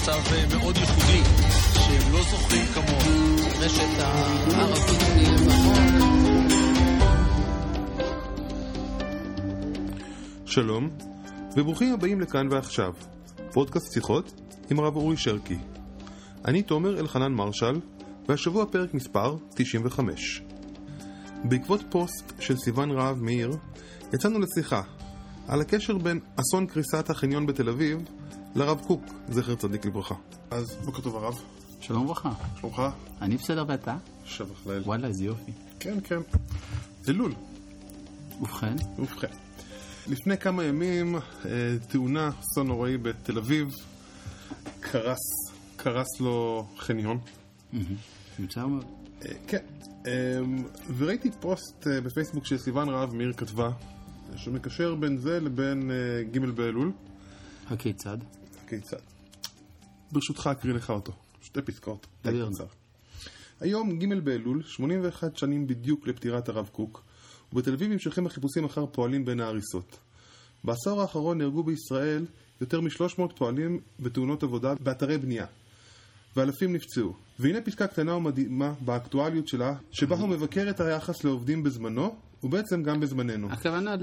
מצב אה, מאוד ייחודי, שהם לא זוכרים כמוהו. רשת ההר הקודמי שלום, וברוכים הבאים לכאן ועכשיו, פודקאסט שיחות עם הרב אורי שרקי. אני תומר אלחנן מרשל, והשבוע פרק מספר 95. בעקבות פוסט של סיון רהב מאיר, יצאנו לשיחה על הקשר בין אסון קריסת החניון בתל אביב לרב קוק, זכר צדיק לברכה. אז בוקר טוב הרב. שלום וברכה. שלומך? אני בסדר ואתה? שבח לאל. וואלה, איזה יופי. כן, כן. אלול. ובכן? ובכן. לפני כמה ימים אה, תאונה, אסון נוראי בתל אביב, קרס, קרס לו חניון. מצער מאוד. אה, כן, אה, וראיתי פוסט בפייסבוק שסיון רהב מאיר כתבה, שמקשר בין זה לבין ג' באלול. הכיצד? כיצד? ברשותך אקריא לך אותו, שתי פסקאות. די דבר. קצר. היום ג' באלול, 81 שנים בדיוק לפטירת הרב קוק, ובתל אביב נמשכים החיפושים אחר פועלים בין ההריסות. בעשור האחרון נהרגו בישראל יותר מ-300 פועלים בתאונות עבודה באתרי בנייה, ואלפים נפצעו. והנה פסקה קטנה ומדהימה באקטואליות שלה, שבה הוא מבקר את היחס לעובדים בזמנו, ובעצם גם בזמננו. הכוונה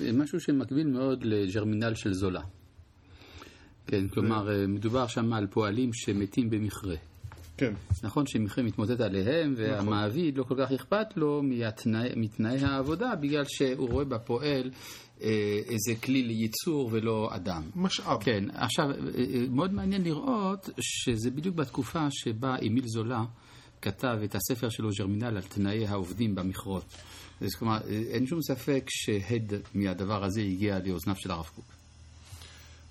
למשהו שמקביל מאוד לג'רמינל של זולה. כן, כלומר, אה, מדובר שם על פועלים שמתים במכרה. כן. נכון שמכרה מתמוטט עליהם, והמעביד לא כל כך אכפת לו מהתנאי, מתנאי העבודה, בגלל שהוא רואה בפועל אה, איזה כלי לייצור ולא אדם. משאב. כן, עכשיו, אה, מאוד מעניין לראות שזה בדיוק בתקופה שבה אמיל זולה כתב את הספר שלו, ג'רמינל, על תנאי העובדים במכרות. אז כלומר, אה, אין שום ספק שהד מהדבר הזה הגיע לאוזניו של הרב קוק.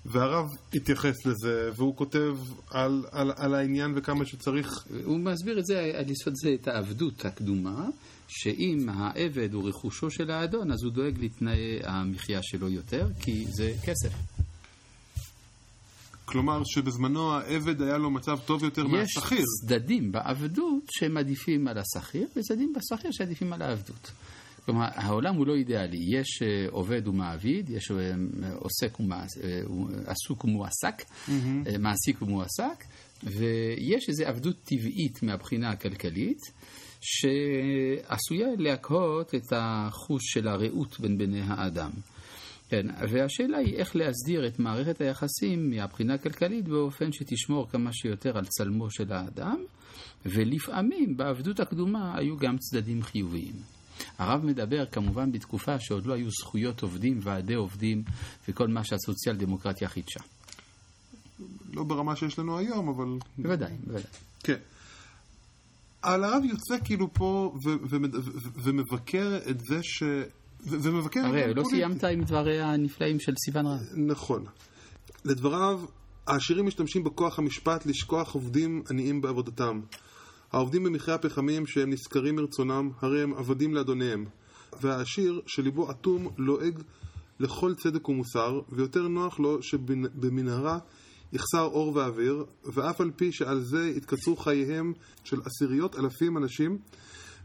והרב התייחס לזה, והוא כותב על, על, על העניין וכמה שצריך... הוא מסביר את זה, על יסוד זה, את העבדות הקדומה, שאם העבד הוא רכושו של האדון, אז הוא דואג לתנאי המחיה שלו יותר, כי זה כסף. כלומר שבזמנו העבד היה לו מצב טוב יותר יש מהשכיר. צדדים בעבדות שהם עדיפים על השכיר, וצדדים בשכיר שעדיפים על העבדות. כלומר, העולם הוא לא אידיאלי. יש אה, עובד ומעביד, יש אה, עוסק ומעס- אה, ומועסק, אה, מעסיק ומועסק, ויש איזו עבדות טבעית מהבחינה הכלכלית, שעשויה להקהות את החוש של הרעות בין בני האדם. כן, והשאלה היא איך להסדיר את מערכת היחסים מהבחינה הכלכלית באופן שתשמור כמה שיותר על צלמו של האדם, ולפעמים בעבדות הקדומה היו גם צדדים חיוביים. הרב מדבר כמובן בתקופה שעוד לא היו זכויות עובדים, ועדי עובדים וכל מה שהסוציאל דמוקרטיה חידשה. לא ברמה שיש לנו היום, אבל... בוודאי, בוודאי. כן. הרב יוצא כאילו פה ו- ו- ו- ומבקר את זה ש... ומבקר... הרי לא. סיימת עם דבריה הנפלאים של סיון רהב. נכון. לדבריו, העשירים משתמשים בכוח המשפט לשכוח עובדים עניים בעבודתם. העובדים במכרה הפחמים שהם נשכרים מרצונם, הרי הם עבדים לאדוניהם. והעשיר, שליבו אטום, לועג לכל צדק ומוסר, ויותר נוח לו שבמנהרה יחסר אור ואוויר, ואף על פי שעל זה יתקצרו חייהם של עשיריות אלפים אנשים,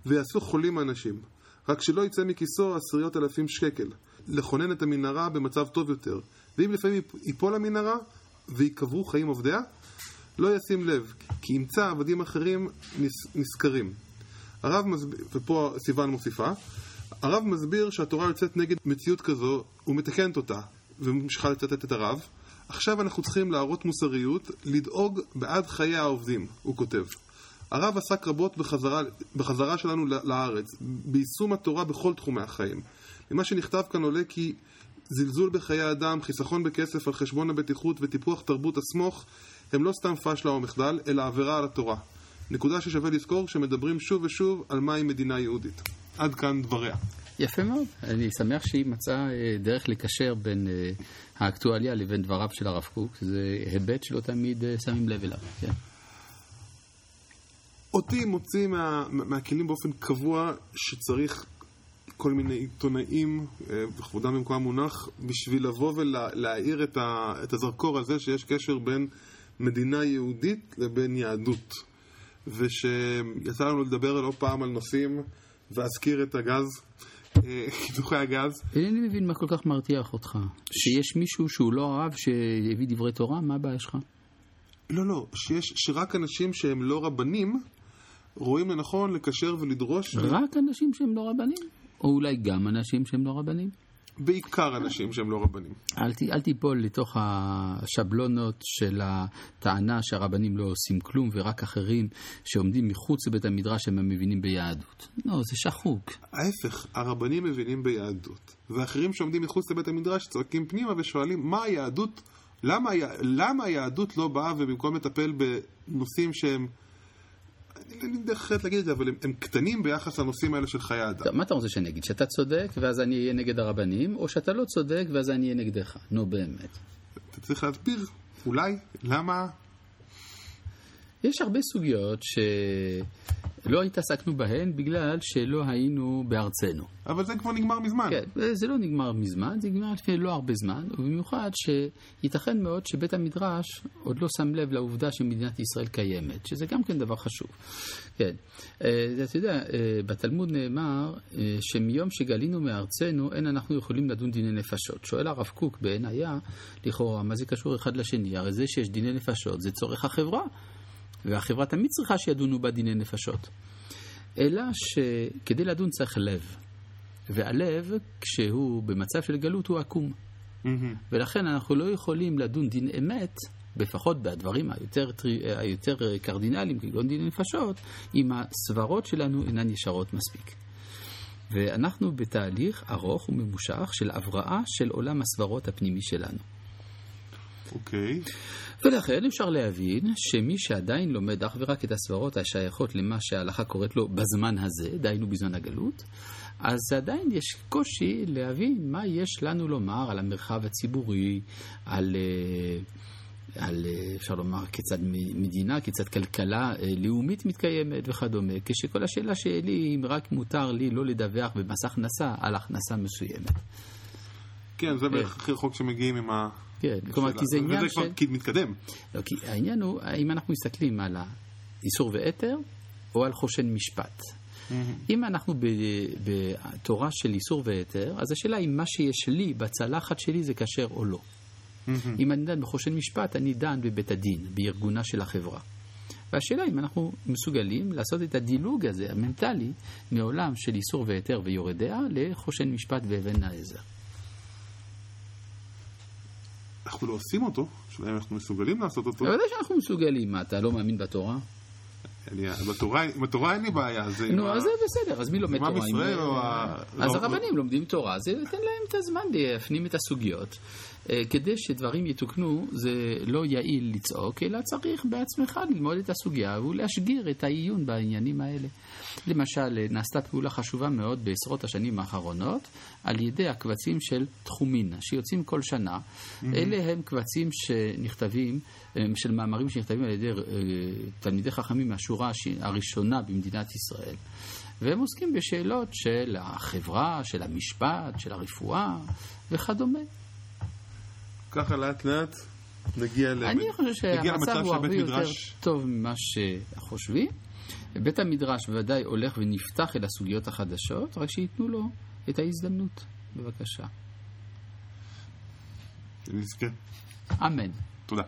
ויעשו חולים האנשים. רק שלא יצא מכיסו עשיריות אלפים שקל, לכונן את המנהרה במצב טוב יותר. ואם לפעמים ייפול המנהרה ויקברו חיים עובדיה, לא ישים לב, כי ימצא עבדים אחרים נשכרים. הרב מסביר, ופה סיוון מוסיפה, הרב מסביר שהתורה יוצאת נגד מציאות כזו ומתקנת אותה, וממשיכה לצטט את הרב. עכשיו אנחנו צריכים להראות מוסריות, לדאוג בעד חיי העובדים, הוא כותב. הרב עסק רבות בחזרה, בחזרה שלנו לארץ, ביישום התורה בכל תחומי החיים. ממה שנכתב כאן עולה כי זלזול בחיי אדם, חיסכון בכסף על חשבון הבטיחות וטיפוח תרבות הסמוך הם לא סתם פשלה או מחדל, אלא עבירה על התורה. נקודה ששווה לזכור כשמדברים שוב ושוב על מהי מדינה יהודית. עד כאן דבריה. יפה מאוד. אני שמח שהיא מצאה אה, דרך לקשר בין אה, האקטואליה לבין דבריו של הרב קוק. זה היבט שלא תמיד אה, שמים לב אליו. כן. אותי מוציא מה, מהכלים באופן קבוע שצריך כל מיני עיתונאים, וכבודם במקום מונח, בשביל לבוא ולהאיר את, ה, את הזרקור הזה שיש קשר בין מדינה יהודית לבין יהדות. ושיצא לנו לדבר לא פעם על נושאים, ואזכיר את הגז, אה, קידוחי הגז. אינני מבין מה כל כך מרתיח אותך. שיש מישהו שהוא לא הרב שהביא דברי תורה, מה הבעיה שלך? לא, לא, שיש, שרק אנשים שהם לא רבנים רואים לנכון לקשר ולדרוש, רק אנשים שהם לא רבנים? או אולי גם אנשים שהם לא רבנים? בעיקר אנשים שהם לא רבנים. אל, ת, אל תיפול לתוך השבלונות של הטענה שהרבנים לא עושים כלום ורק אחרים שעומדים מחוץ לבית המדרש הם מבינים ביהדות. לא, זה שחוק. ההפך, הרבנים מבינים ביהדות, ואחרים שעומדים מחוץ לבית המדרש צועקים פנימה ושואלים מה היהדות, למה, למה היהדות לא באה ובמקום לטפל בנושאים שהם... אין לי דרך אחרת להגיד את זה, אבל הם, הם קטנים ביחס לנושאים האלה של חיי אדם. טוב, מה אתה רוצה שאני אגיד? שאתה צודק ואז אני אהיה נגד הרבנים, או שאתה לא צודק ואז אני אהיה נגדך? נו באמת. אתה צריך להסביר, אולי, למה... יש הרבה סוגיות שלא התעסקנו בהן בגלל שלא היינו בארצנו. אבל זה כבר נגמר מזמן. כן, זה לא נגמר מזמן, זה נגמר לפני לא הרבה זמן, ובמיוחד שייתכן מאוד שבית המדרש עוד לא שם לב לעובדה שמדינת ישראל קיימת, שזה גם כן דבר חשוב. כן, אה, אתה יודע, אה, בתלמוד נאמר אה, שמיום שגלינו מארצנו אין אנחנו יכולים לדון דיני נפשות. שואל הרב קוק בעינייה, לכאורה, מה זה קשור אחד לשני? הרי זה שיש דיני נפשות זה צורך החברה. והחברה תמיד צריכה שידונו בה דיני נפשות. אלא שכדי לדון צריך לב. והלב, כשהוא במצב של גלות, הוא עקום. Mm-hmm. ולכן אנחנו לא יכולים לדון דין אמת, לפחות בדברים היותר, היותר קרדינליים, כגון דין נפשות, אם הסברות שלנו אינן ישרות מספיק. ואנחנו בתהליך ארוך וממושך של הבראה של עולם הסברות הפנימי שלנו. אוקיי. Okay. ולכן אפשר להבין שמי שעדיין לומד אך ורק את הסברות השייכות למה שההלכה קוראת לו בזמן הזה, דהיינו בזמן הגלות, אז עדיין יש קושי להבין מה יש לנו לומר על המרחב הציבורי, על... אה, על, אה, אפשר לומר, כיצד מדינה, כיצד כלכלה אה, לאומית מתקיימת וכדומה, כשכל השאלה שלי אם רק מותר לי לא לדווח במס הכנסה על הכנסה מסוימת. כן, זה בערך הכי רחוק שמגיעים עם ה... כן, כלומר, כי זה עניין של... וזה כבר מתקדם. לא, כי העניין הוא, האם אנחנו מסתכלים על האיסור והתר, או על חושן משפט. אם אנחנו בתורה של איסור והתר, אז השאלה היא מה שיש לי בצלחת שלי זה כשר או לא. אם אני דן בחושן משפט, אני דן בבית הדין, בארגונה של החברה. והשאלה אם אנחנו מסוגלים לעשות את הדילוג הזה, המנטלי, מעולם של איסור והתר ויורד דעה לחושן משפט ואבן העזר. אנחנו לא עושים אותו, אם אנחנו מסוגלים לעשות אותו. בוודאי שאנחנו מסוגלים, מה, אתה לא מאמין בתורה? בתורה, בתורה אין לי בעיה. נו, אז זה בסדר, אז מי לומד תורה? ישראל או ה... אז הרבנים לומדים תורה, זה ייתן להם את הזמן להפנים את הסוגיות. אה, כדי שדברים יתוקנו, זה לא יעיל לצעוק, אלא צריך בעצמך ללמוד את הסוגיה ולהשגיר את העיון בעניינים האלה. למשל, נעשתה פעולה חשובה מאוד בעשרות השנים האחרונות על ידי הקבצים של תחומין, שיוצאים כל שנה. Mm-hmm. אלה הם קבצים שנכתבים, של מאמרים שנכתבים על ידי אה, תלמידי חכמים מהשורה הראשונה במדינת ישראל. והם עוסקים בשאלות של החברה, של המשפט, של הרפואה וכדומה. ככה לאט לאט נגיע, אני חושב שהמצב הוא הרבה יותר טוב ממה שחושבים. בית המדרש בוודאי הולך ונפתח אל הסוגיות החדשות, רק שייתנו לו את ההזדמנות. בבקשה. נזכה. אמן. תודה.